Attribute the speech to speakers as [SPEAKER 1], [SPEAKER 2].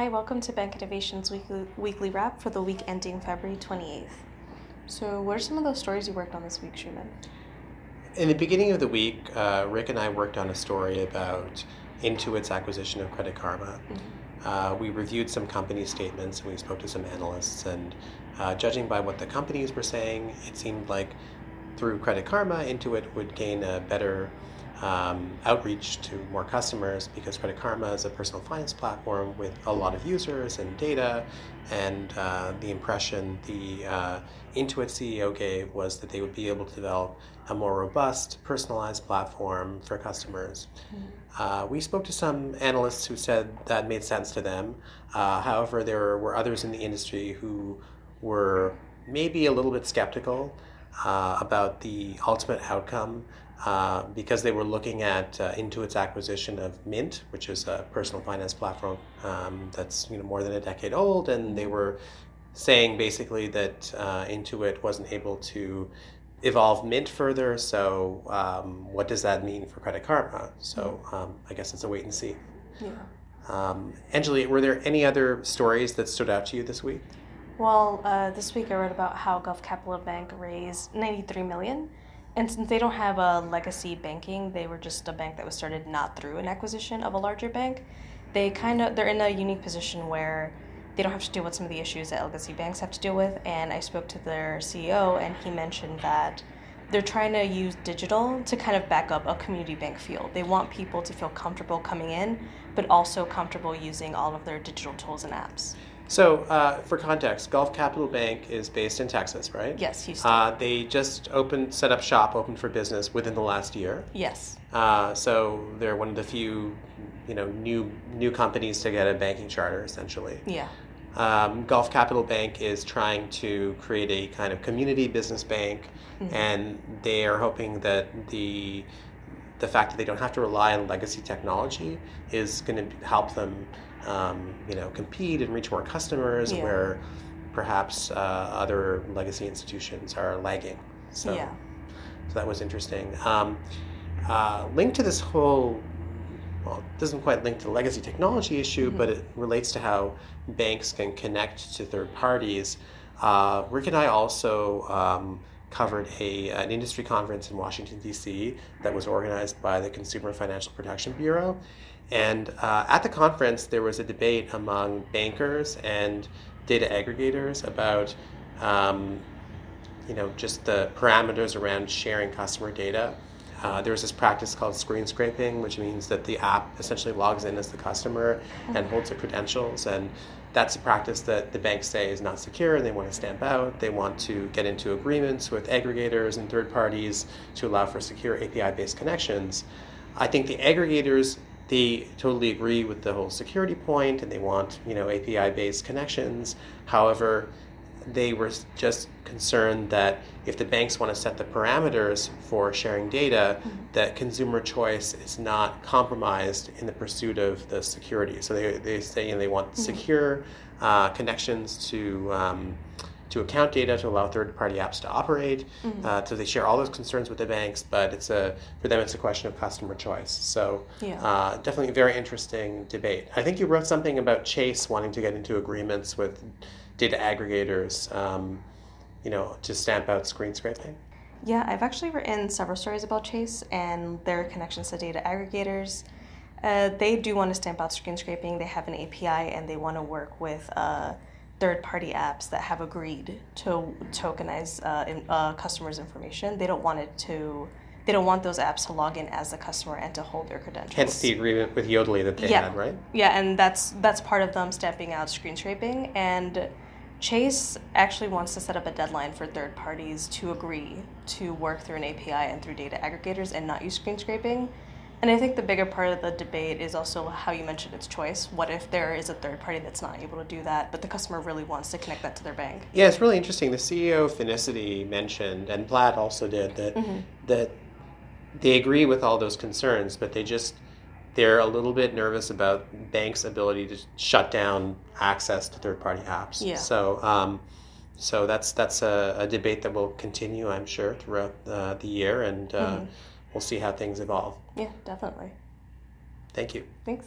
[SPEAKER 1] Hi, welcome to Bank Innovation's weekly, weekly wrap for the week ending February 28th. So, what are some of those stories you worked on this week, Shuman?
[SPEAKER 2] In the beginning of the week, uh, Rick and I worked on a story about Intuit's acquisition of Credit Karma. Mm-hmm. Uh, we reviewed some company statements and we spoke to some analysts, and uh, judging by what the companies were saying, it seemed like through Credit Karma, Intuit would gain a better um, outreach to more customers because Credit Karma is a personal finance platform with a lot of users and data. And uh, the impression the uh, Intuit CEO gave was that they would be able to develop a more robust, personalized platform for customers. Mm-hmm. Uh, we spoke to some analysts who said that made sense to them. Uh, however, there were others in the industry who were maybe a little bit skeptical uh, about the ultimate outcome uh, because they were looking at uh, Intuit's acquisition of Mint, which is a personal finance platform um, that's you know more than a decade old, and they were saying basically that uh, Intuit wasn't able to evolve Mint further. So um, what does that mean for Credit Karma? So um, I guess it's a wait and see. Yeah. Um, Anjali, were there any other stories that stood out to you this week?
[SPEAKER 1] Well, uh, this week I read about how Gulf Capital Bank raised 93 million and since they don't have a legacy banking, they were just a bank that was started not through an acquisition of a larger bank. They kind of they're in a unique position where they don't have to deal with some of the issues that legacy banks have to deal with. And I spoke to their CEO, and he mentioned that they're trying to use digital to kind of back up a community bank feel. They want people to feel comfortable coming in, but also comfortable using all of their digital tools and apps.
[SPEAKER 2] So, uh, for context, Gulf Capital Bank is based in Texas, right?
[SPEAKER 1] Yes, Houston. Uh,
[SPEAKER 2] they just opened, set up shop, opened for business within the last year.
[SPEAKER 1] Yes.
[SPEAKER 2] Uh, so they're one of the few, you know, new new companies to get a banking charter, essentially.
[SPEAKER 1] Yeah.
[SPEAKER 2] Um, Gulf Capital Bank is trying to create a kind of community business bank, mm-hmm. and they are hoping that the the fact that they don't have to rely on legacy technology is going to help them um, you know, compete and reach more customers yeah. where perhaps uh, other legacy institutions are lagging. So, yeah. so that was interesting. Um, uh, linked to this whole, well, it doesn't quite link to the legacy technology issue, mm-hmm. but it relates to how banks can connect to third parties. Uh, Rick and I also um, covered a, an industry conference in Washington, D.C. that was organized by the Consumer Financial Protection Bureau. And uh, at the conference, there was a debate among bankers and data aggregators about, um, you know, just the parameters around sharing customer data. Uh, there was this practice called screen scraping, which means that the app essentially logs in as the customer and holds the credentials. And that's a practice that the banks say is not secure and they want to stamp out. They want to get into agreements with aggregators and third parties to allow for secure API based connections. I think the aggregators they totally agree with the whole security point and they want you know API based connections. However, they were just concerned that if the banks want to set the parameters for sharing data, mm-hmm. that consumer choice is not compromised in the pursuit of the security. So they, they say you know, they want mm-hmm. secure uh, connections to um, to account data to allow third-party apps to operate. Mm-hmm. Uh, so they share all those concerns with the banks, but it's a for them it's a question of customer choice. So yeah. uh, definitely a very interesting debate. I think you wrote something about Chase wanting to get into agreements with data aggregators, um, you know, to stamp out screen scraping.
[SPEAKER 1] Yeah, I've actually written several stories about Chase and their connections to data aggregators. Uh, they do want to stamp out screen scraping. They have an API and they want to work with uh, third party apps that have agreed to tokenize uh, in, uh, customers' information. They don't want it to. They don't want those apps to log in as the customer and to hold their credentials.
[SPEAKER 2] Hence the agreement with Yodlee that they
[SPEAKER 1] yeah.
[SPEAKER 2] had, right?
[SPEAKER 1] Yeah, and that's that's part of them stamping out screen scraping. And Chase actually wants to set up a deadline for third parties to agree to work through an API and through data aggregators and not use screen scraping and I think the bigger part of the debate is also how you mentioned its choice. What if there is a third party that's not able to do that, but the customer really wants to connect that to their bank?
[SPEAKER 2] Yeah, it's really interesting. The CEO of Finicity mentioned, and Plaid also did, that mm-hmm. that they agree with all those concerns, but they just they're a little bit nervous about banks' ability to shut down access to third-party apps.
[SPEAKER 1] Yeah.
[SPEAKER 2] So, um, so that's that's a, a, debate that will continue, I'm sure, throughout uh, the year, and uh, mm-hmm we'll see how things evolve.
[SPEAKER 1] Yeah, definitely.
[SPEAKER 2] Thank you.
[SPEAKER 1] Thanks.